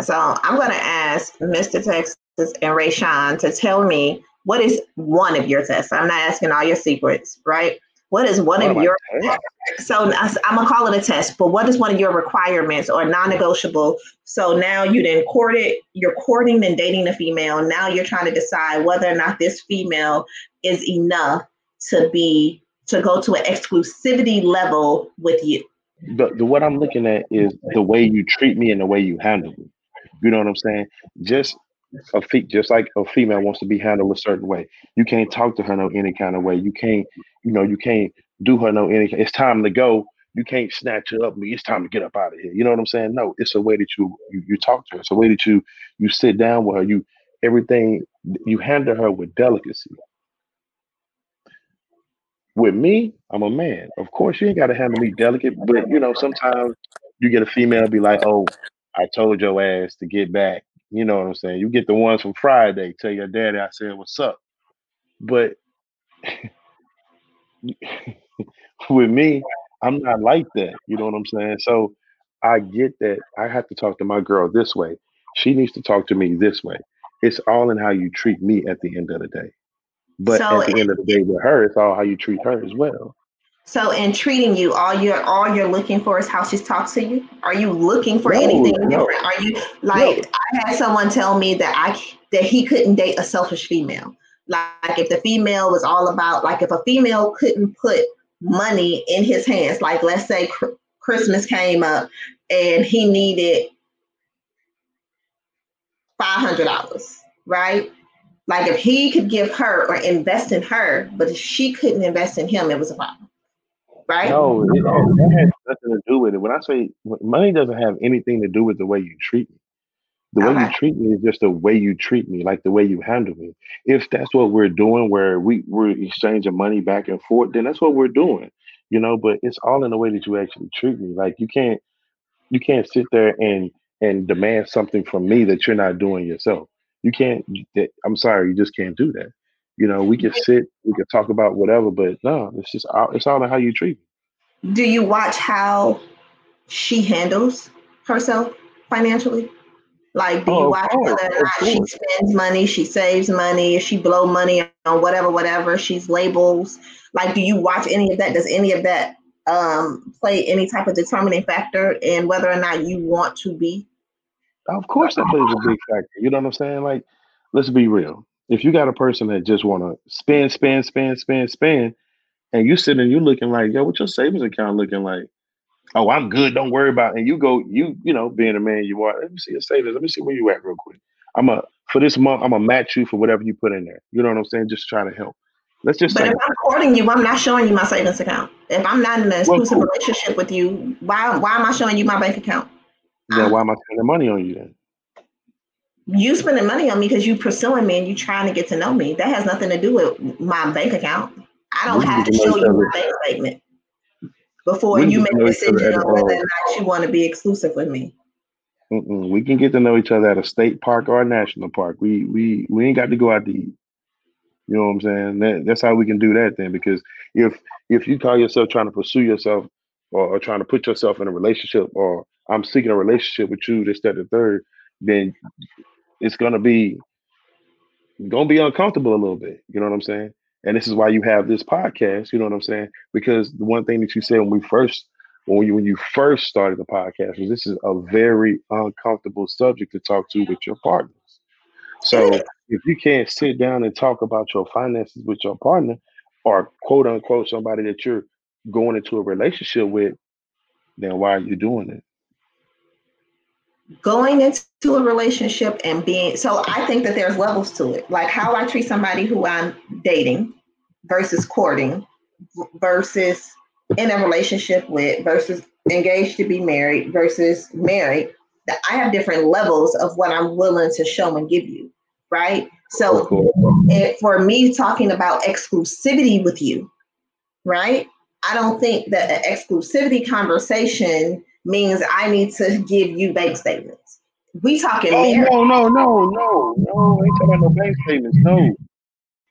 A: So I'm gonna ask Mr. Texas and Ray Sean to tell me what is one of your tests. I'm not asking all your secrets, right? What is one
B: What
A: of your so I'm gonna call it a test, but what is one of your requirements or non-negotiable? So now you then courted, you're courting and dating a female. Now you're trying to decide whether or not this female is enough to be to go to an exclusivity level with you.
B: the, the what I'm looking at is the way you treat me and the way you handle me. You know what I'm saying? Just a fe- just like a female wants to be handled a certain way. You can't talk to her no any kind of way. You can't, you know, you can't do her no any. It's time to go. You can't snatch her up. Me, It's time to get up out of here. You know what I'm saying? No, it's a way that you you, you talk to her. It's a way that you you sit down with her. You everything you handle her with delicacy. With me, I'm a man. Of course, you ain't got to handle me delicate, but you know, sometimes you get a female be like, "Oh, I told your ass to get back." You know what I'm saying? You get the ones from Friday. Tell your daddy I said what's up. But (laughs) with me, I'm not like that. You know what I'm saying? So I get that I have to talk to my girl this way. She needs to talk to me this way. It's all in how you treat me at the end of the day. But
A: So
B: at the end of the day with her, it's all how you treat her as well.
A: So in treating you, all you're all you're looking for is how she talks to you. Are you looking for
B: No,
A: anything
B: no.
A: different? Are you like I had someone tell me that I that he couldn't date a selfish female. Like if the female was all about like if a female couldn't put money in his hands, like let's say cr- Christmas came up and he needed five hundred dollars, right? Like if he could give her or invest in her, but if she couldn't invest in him, it was a problem, right?
B: No, it, that has nothing to do with it. When I say money doesn't have anything to do with the way you treat me. The way you treat me is just the way you treat me, like the way you handle me. If that's what we're doing, where we we're exchanging money back and forth, then that's what we're doing, you know. But it's all in the way that you actually treat me. Like you can't you can't sit there and and demand something from me that you're not doing yourself. You can't. I'm sorry, you just can't do that. You know, we can sit, we can talk about whatever, but no, it's just all, it's all in how you treat me.
A: Do you watch how she handles herself financially? Like, do
B: Oh,
A: you
B: of
A: watch
B: course,
A: whether or not she spends money, she saves money, if she blow money on whatever, whatever she's labels? Like, do you watch any of that? Does any of that um, play any type of determining factor in whether or not you want to be?
B: Of course, that plays a big factor. You know what I'm saying? Like, let's be real. If you got a person that just want to spend, spend, spend, spend, spend, and you sitting and you looking like, yo, what your savings account looking like? Oh, I'm good. Don't worry about. It. And you go, you, you know, being a man you are. Let me see your savings. Let me see where you at real quick. I'm a for this month. I'm gonna match you for whatever you put in there. You know what I'm saying? Just try to help. Let's just
A: But
B: say,
A: if I'm courting you, I'm not showing you my savings account. If I'm not in an
B: Well,
A: exclusive
B: cool.
A: relationship with you, why why am I showing you my bank account?
B: then why am I spending money on you then?
A: You spending money on me because you pursuing me and you trying to get to know me. That has nothing to do with my bank account. I don't have to
B: need to know
A: show you my bank statement before you make a
B: know each other
A: decision on whether or not you want to be exclusive with me.
B: Mm-mm. We can get to know each other at a state park or a national park. We we we ain't got to go out to eat. You know what I'm saying? That, that's how we can do that then. Because if if you call yourself trying to pursue yourself or, or trying to put yourself in a relationship, or I'm seeking a relationship with you, this, that, the third, then it's gonna be gonna be uncomfortable a little bit. You know what I'm saying? And this is why you have this podcast. You know what I'm saying? Because the one thing that you said when we first when you when you first started the podcast was this is a very uncomfortable subject to talk to with your partners. So if you can't sit down and talk about your finances with your partner, or quote unquote somebody that you're going into a relationship with, then why are you doing it?
A: Going into a relationship and being so I think that there's levels to it. Like how I treat somebody who I'm dating versus courting versus in a relationship with versus engaged to be married versus married that I have different levels of what I'm willing to show and give you, right? So it, for me talking about exclusivity with you, right? I don't think that an exclusivity conversation means I need to give you bank statements. We talking
B: Oh
A: marriage.
B: no, no, no, no, no! Ain't talking about no bank statements. No,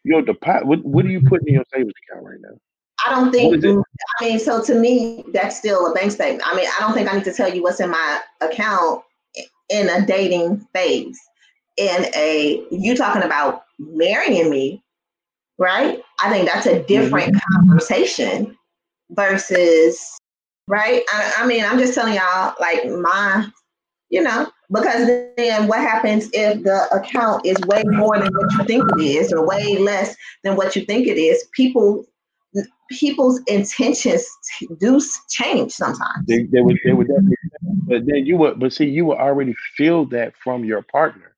B: your deposit. What What are you putting in your savings account right now?
A: I don't think. I mean, so to me, that's still a bank statement. I mean, I don't think I need to tell you what's in my account in a dating phase. In a you talking about marrying me, right? I think that's a different mm-hmm. conversation versus, right? I, I mean, I'm just telling y'all, like, my, you know, because then what happens if the account is way more than what you think it is or way less than what you think it is? People people's intentions do change sometimes.
B: They, they would, they would definitely, but then you would, but see, you would already feel that from your partner.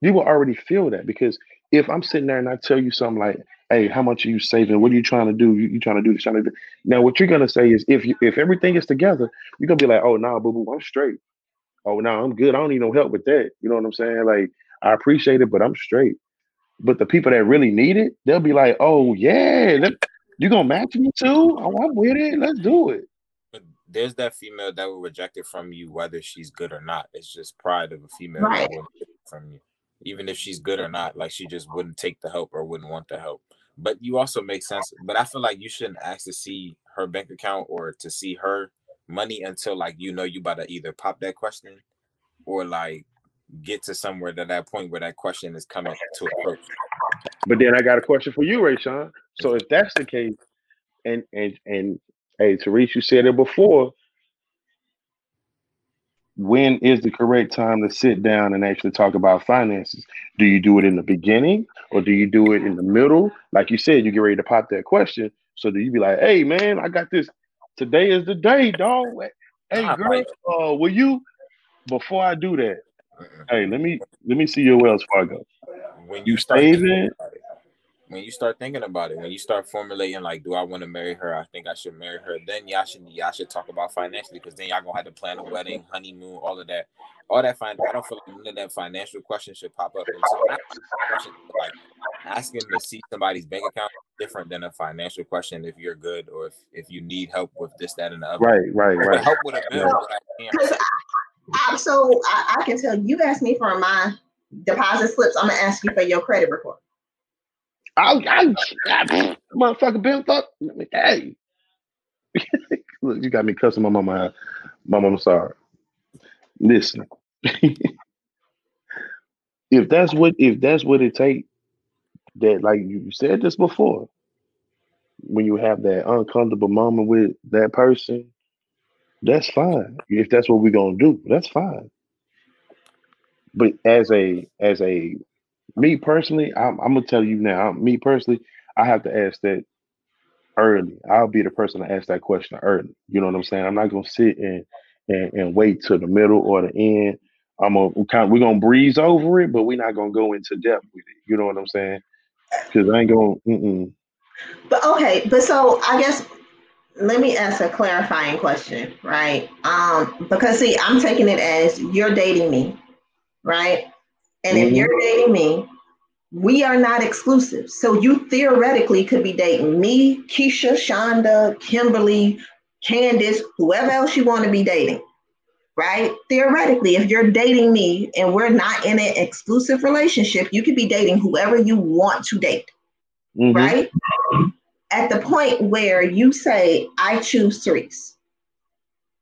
B: You will already feel that because if I'm sitting there and I tell you something like, "Hey, how much are you saving? What are you trying to do? You, you trying to do this? Trying to do?" Now, what you're gonna say is, if you, if everything is together, you're gonna be like, "Oh, nah, boo boo, I'm straight. Oh, no, nah, I'm good. I don't need no help with that." You know what I'm saying? Like, I appreciate it, but I'm straight. But the people that really need it, they'll be like, "Oh yeah, you gonna match me too? Oh, I'm with it. Let's do it.
D: But there's that female that will reject it from you, whether she's good or not. It's just pride of a female
A: right.
D: from you, even if she's good or not. Like she just wouldn't take the help or wouldn't want the help. But you also make sense. But I feel like you shouldn't ask to see her bank account or to see her money until like you know you about to either pop that question or like get to somewhere to that point where that question is coming to approach.
B: But then I got a question for you, Ray Sean. So if that's the case, and and and hey, Therese, you said it before. When is the correct time to sit down and actually talk about finances? Do you do it in the beginning or do you do it in the middle? Like you said, you get ready to pop that question. So do you be like, hey man, I got this. Today is the day, dog. Hey girl, uh, will you before I do that? Hey, let me let me see your Wells Fargo.
D: When you saving, when you start thinking about it, when you start formulating like, do I want to marry her? I think I should marry her. Then y'all should y'all should talk about financially because then y'all gonna have to plan a wedding, honeymoon, all of that. All that fine. I don't feel like none of that financial question should pop up question, like asking to see somebody's bank account different than a financial question if you're good or if, if you need help with this, that, and the other.
B: Right, right, right.
D: Help with a bill.
A: I, so I, I, can tell you asked me for my deposit slips. I'm gonna ask you for your credit report.
B: I, I, I motherfucker Bill thought, hey, look, you got me cussing my mama. My mama sorry. Listen, (laughs) if that's what if that's what it takes, that like you said this before, when you have that uncomfortable moment with that person, that's fine. If that's what we're gonna do, that's fine. But as a as a me personally, I'm, I'm gonna tell you now. Me personally, I have to ask that early. I'll be the person to ask that question early. You know what I'm saying? I'm not gonna sit and and, and wait till the middle or the end. I'm gonna kind of, we're gonna breeze over it, but we're not gonna go into depth with it. You know what I'm saying? Because I ain't gonna. Mm-mm.
A: But okay, but so I guess let me ask a clarifying question, right? Um, because see, I'm taking it as you're dating me, right? And mm-hmm. if you're dating me, we are not exclusive. So you theoretically could be dating me, Keisha, Shonda, Kimberly, Candace, whoever else you want to be dating, right? Theoretically, if you're dating me and we're not in an exclusive relationship, you could be dating whoever you want to date, mm-hmm. right? At the point where you say, I choose Therese,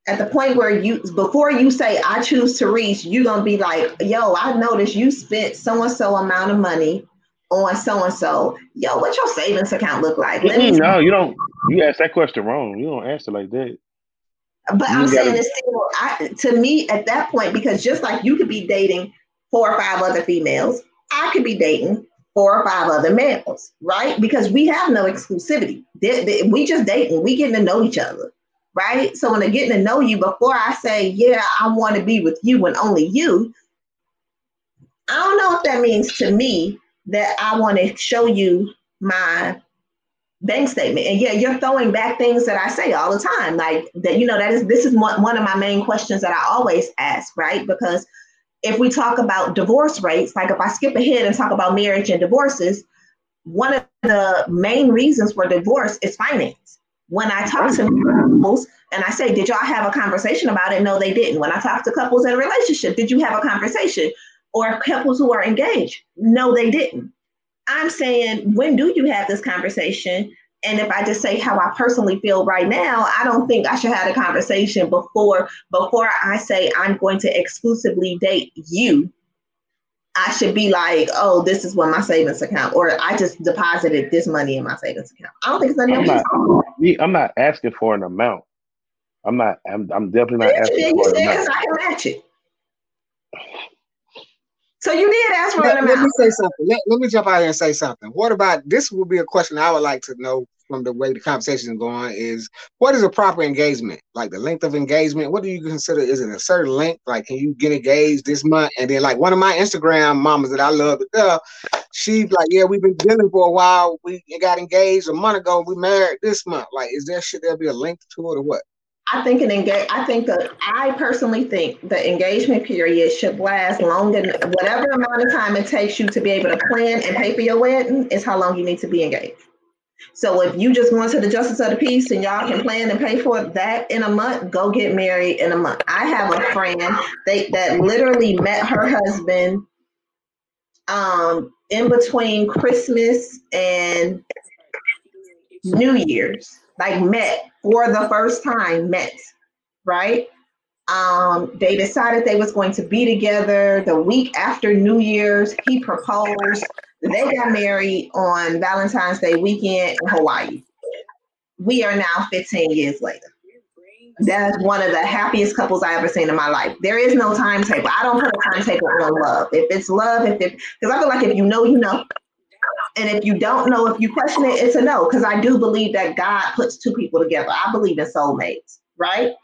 A: at the point where you before you say I choose Therese, you're gonna be like, yo, I noticed you spent so and so amount of money on so and so. Yo, what your savings account look like?
B: Mm-hmm, no, you don't. You ask that question wrong. You don't answer like that.
A: But you I'm saying it's still I, to me at that point because just like you could be dating four or five other females, I could be dating four or five other males, right? Because we have no exclusivity. They, they, we just dating. We getting to know each other right? So when they're getting to know you, before I say, yeah, I want to be with you and only you, I don't know if that means to me that I want to show you my bank statement. And yeah, you're throwing back things that I say all the time. Like that, you know, that is this is one, one of my main questions that I always ask, right? Because if we talk about divorce rates, like if I skip ahead and talk about marriage and divorces, one of the main reasons for divorce is finance when I talk to couples and I say, Did y'all have a conversation about it? No, they didn't. When I talk to couples in a relationship, did you have a conversation? Or couples who are engaged? No, they didn't. I'm saying, when do you have this conversation? And if I just say how I personally feel right now, I don't think I should have a conversation before before I say I'm going to exclusively date you. I should be like, oh, this is what my savings account, or I just deposited this money in my savings account. I don't think it's
B: I'm not, I'm not asking for an amount. I'm not. I'm, I'm definitely not asking
A: you
B: for an
A: said
B: amount.
A: 'cause I can match it. So you did ask for
C: Let,
A: an
C: let me
A: amount.
C: say something. Let, let me jump out here and say something. What about this? Would be a question I would like to know from the way the conversation is going. Is what is a proper engagement? Like the length of engagement. What do you consider? Is it a certain length? Like, can you get engaged this month? And then, like one of my Instagram mamas that I love death, she's like, "Yeah, we've been dealing for a while. We got engaged a month ago. We married this month. Like, is there should there be a length to it or what?"
A: I think an engage. I think that I personally think the engagement period should last longer. Whatever amount of time it takes you to be able to plan and pay for your wedding is how long you need to be engaged. So if you just going to the justice of the peace and y'all can plan and pay for that in a month, go get married in a month. I have a friend they, that literally met her husband um, in between Christmas and New Year's, like met for the first time, met, right? Um, they decided they was going to be together the week after New Year's. He proposed. They got married on Valentine's Day weekend in Hawaii. We are now 15 years later. That's one of the happiest couples I ever seen in my life. There is no timetable. I don't put a timetable on love. If it's love, if because I feel like if you know, you know. And if you don't know, if you question it, it's a no. Because I do believe that God puts two people together. I believe in soulmates, right?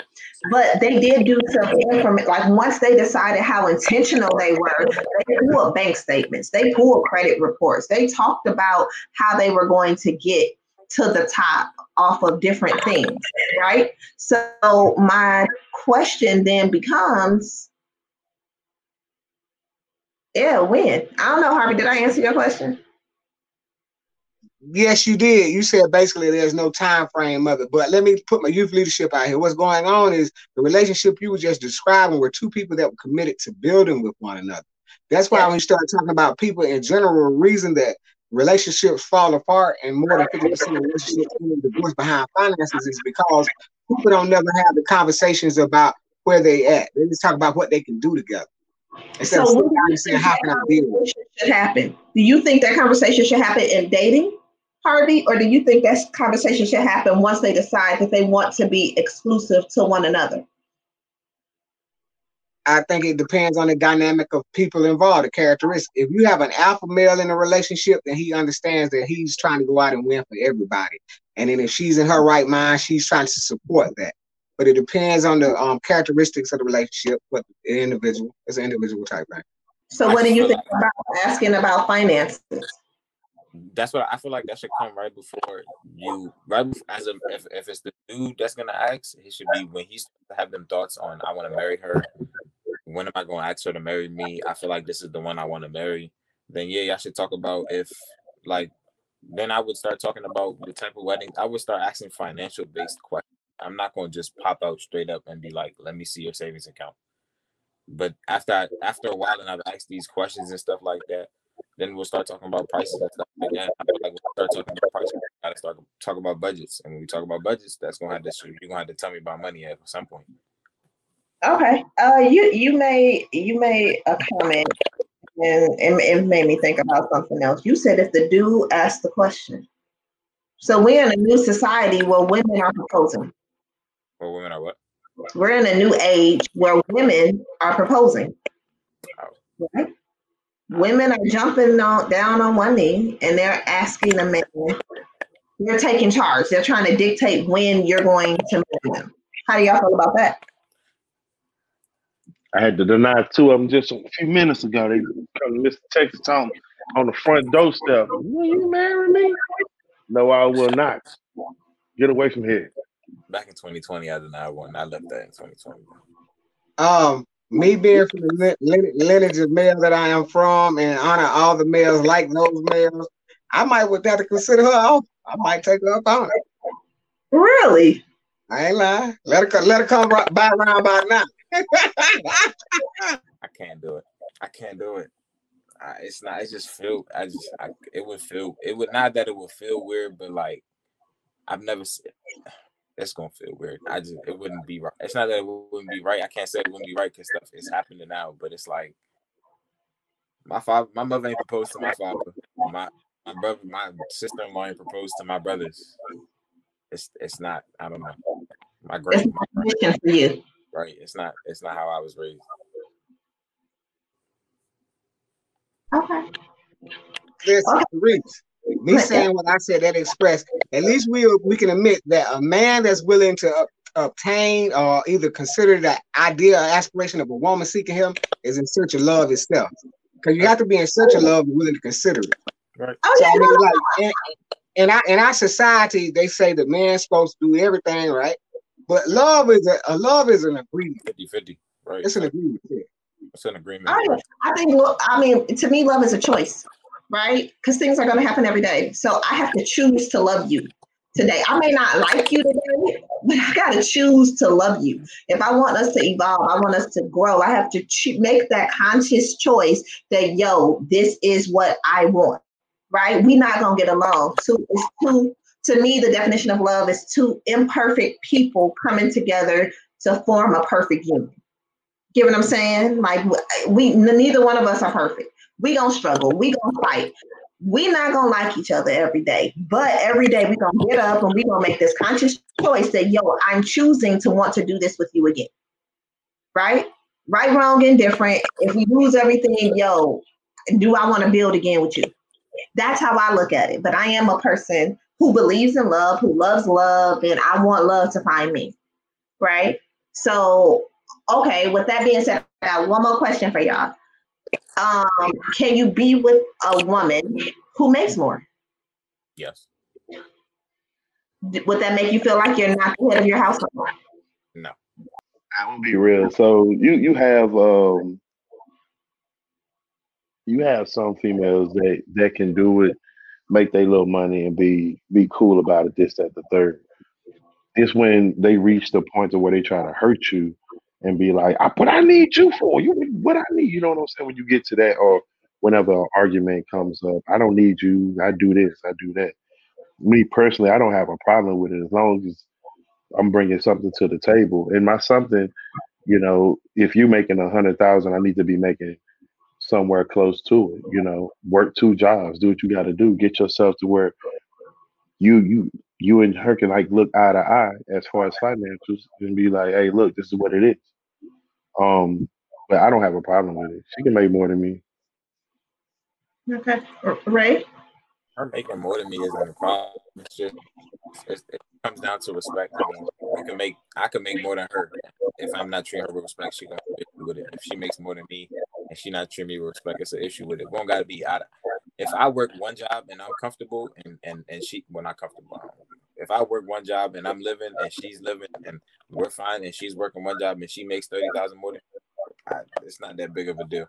A: But they did do some information. Like once they decided how intentional they were, they pulled bank statements, they pulled credit reports, they talked about how they were going to get to the top off of different things, right? So my question then becomes, yeah, when? I don't know, Harvey. Did I answer your question?
C: Yes, you did. You said basically there's no time frame of it. But let me put my youth leadership out here. What's going on is the relationship you were just describing were two people that were committed to building with one another. That's why when you start talking about people in general, reason that relationships fall apart and more than 50% of relationships end in divorce behind finances is because people don't never have the conversations about where they at. They just talk about what they can do together. Instead
A: So
C: sitting
A: what do
C: down
A: you
C: and saying, how can I it?
A: should happen? Do you think that conversation should happen in dating, Harvey, or do you think that conversation should happen once they decide that they want to be exclusive to one another?
C: I think it depends on the dynamic of people involved, the characteristics. If you have an alpha male in a relationship, then he understands that he's trying to go out and win for everybody. And then if she's in her right mind, she's trying to support that. But it depends on the um, characteristics of the relationship, what the individual, it's an individual type thing.
A: So what do you think about asking about finances?
D: That's what I feel like that should come right before you right before, as a if, if it's the dude that's gonna ask, it should be when he's have them thoughts on I want to marry her. When am I gonna ask her to marry me? I feel like this is the one I want to marry. Then yeah, I should talk about if like then I would start talking about the type of wedding. I would start asking financial based questions. I'm not gonna just pop out straight up and be like, let me see your savings account. But after I, after a while and I've asked these questions and stuff like that, then we'll start talking about prices and stuff like. I feel like when we start talking about prices, we gotta start talk about budgets. And when we talk about budgets, that's gonna have to you're gonna have to tell me about money at some point.
A: Okay. Uh, you you made you made a comment, and it, it made me think about something else. You said if the dude asked the question. So we're in a new society where women are proposing.
D: Or women are what?
A: We're in a new age where women are proposing. Right? Women are jumping on, down on one knee and they're asking a man. They're taking charge. They're trying to dictate when you're going to marry them. How do y'all feel about that?
B: I had to deny two of them just a few minutes ago. They come to Mr. Texas on on the front doorstep. Will you marry me? No, I will not. Get away from here.
D: Back in 2020, I denied one. I left that in 2020.
C: Um, me being from the line- lineage of male that I am from and honor all the males like those males, I might would have to consider her off. I might take her up on it.
A: Really?
C: I ain't lying. Let her let her come right, by around by now. (laughs)
D: I can't do it. I can't do it. I, it's not. It just feel. I just. I, it would feel. It would not that it would feel weird, but like I've never. s- It's gonna feel weird. I just. It wouldn't be right. It's not that it wouldn't be right. I can't say it wouldn't be right because stuff is happening now, but it's like My father, my mother ain't proposed to my father. My my brother, my sister-in-law ain't proposed to my brothers. It's it's not. I don't know. My great. My, for you. Right. It's not. It's not how I was raised.
A: Okay.
C: Listen, okay. Me saying what I said that express. At least we we can admit that a man that's willing to obtain or either consider the idea or aspiration of a woman seeking him is in search of love itself. Because you have to be in search of love and willing to consider it.
A: Right. Oh, so, yeah, I mean, like,
C: in, in, our, in our society, they say the man's supposed to do everything, right? But love is a, a love is an agreement.
D: 50 50. Right.
C: It's an agreement. Yeah.
D: It's an agreement.
A: I. I think, I mean, to me, love is a choice, right? Because things are going to happen every day. So I have to choose to love you today. I may not like you today, but I got to choose to love you. If I want us to evolve, I want us to grow, I have to make that conscious choice that, yo, this is what I want, right? We're not going to get along. So it's two, to me, the definition of love is two imperfect people coming together to form a perfect union. Get what I'm saying? Like we, neither one of us are perfect. We gonna struggle. We gonna fight we're not gonna like each other every day, but every day we're gonna get up and we're gonna make this conscious choice that yo, I'm choosing to want to do this with you again. Right? Right, wrong, indifferent. If we lose everything, yo, do I want to build again with you? That's how I look at it. But I am a person who believes in love, who loves love, and I want love to find me. Right? So, okay, with that being said, I got one more question for y'all um, can you be with a woman who makes more?
D: Yes.
A: Would that make you feel like you're not the head of your household?
D: No.
B: I will be real. So you you have um you have some females that that can do it, make their little money and be be cool about it. This, that, the third. It's when they reach the point to where they try to hurt you and be like, I, "But I need you for you. What I need, you know what I'm saying? When you get to that, or whenever an argument comes up, I don't need you. I do this. I do that. Me personally, I don't have a problem with it as long as I'm bringing something to the table. And my something, you know, if you're making a hundred thousand, I need to be making somewhere close to it. You know, work two jobs, do what you got to do, get yourself to where you you you and her can like look eye to eye as far as financials and be like, hey, look, this is what it is. Um, but I don't have a problem with it. She can make more than me.
A: Okay, Ray.
D: Her making more than me isn't a problem. It's just it's, it comes down to respect. I mean, I can make I can make more than her. If I'm not treating her with respect, she gonna have issue with it. If she makes more than me and she not treating me with respect, it's an issue with it. We don't gotta be out. Of, if I work one job and I'm comfortable and and and she well not comfortable. If I work one job and I'm living and she's living and we're fine and she's working one job and she makes thirty thousand more than I, it's not that big of a deal.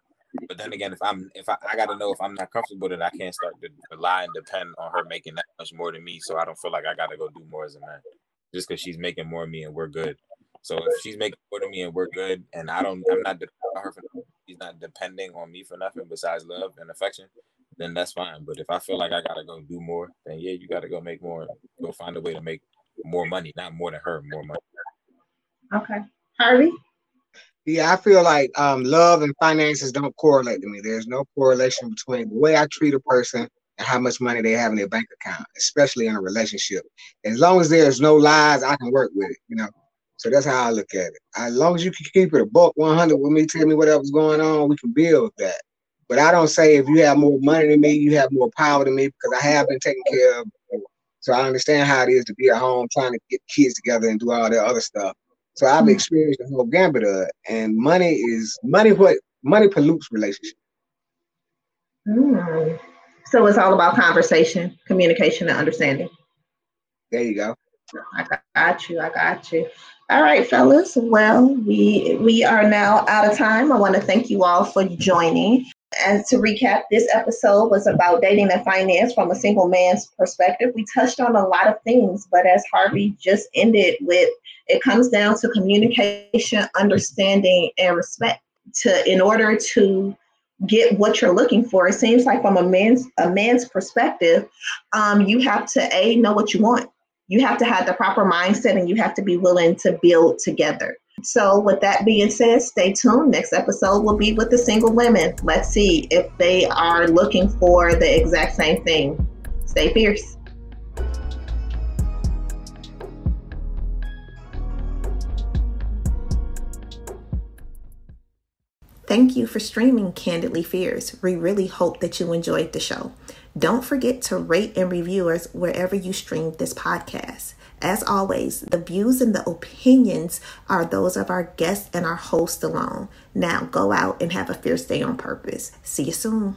D: But then again, if I'm if I, I got to know if I'm not comfortable, then I can't start to rely and depend on her making that much more than me. So I don't feel like I got to go do more as a man, just because she's making more than me and we're good. So if she's making more than me and we're good, and I don't, I'm not depending on her for she's not depending on me for nothing besides love and affection, then that's fine. But if I feel like I gotta go do more, then yeah, you gotta go make more. Go find a way to make more money, not more than her, more money.
A: Okay, Harvey.
C: Yeah, I feel like um, love and finances don't correlate to me. There's no correlation between the way I treat a person and how much money they have in their bank account, especially in a relationship. As long as there's no lies, I can work with it, you know. So that's how I look at it. As long as you can keep it a buck 100 with me, tell me whatever's going on, we can build that. But I don't say if you have more money than me, you have more power than me because I have been taken care of. Before. So I understand how it is to be at home trying to get kids together and do all that other stuff. So I've hmm. experienced the whole gambit of it. And money is money what money pollutes relationship.
A: Mm. So it's all about conversation, communication, and understanding.
C: There you go.
A: I got you. I got you. All right, fellas. Well, we we are now out of time. I want to thank you all for joining. And to recap, this episode was about dating and finance from a single man's perspective. We touched on a lot of things, but as Harvey just ended with, it comes down to communication, understanding, and respect. To in order to get what you're looking for, it seems like from a man's a man's perspective, um, you have to a know what you want. You have to have the proper mindset, and you have to be willing to build together So, with that being said, stay tuned. Next episode will be with the single women. Let's see if they are looking for the exact same thing. Stay fierce. Thank you for streaming Candidly Fierce. We really hope that you enjoyed the show. Don't forget to rate and review us wherever you stream this podcast. As always, the views and the opinions are those of our guests and our host alone. Now go out and have a fierce day on purpose. See you soon.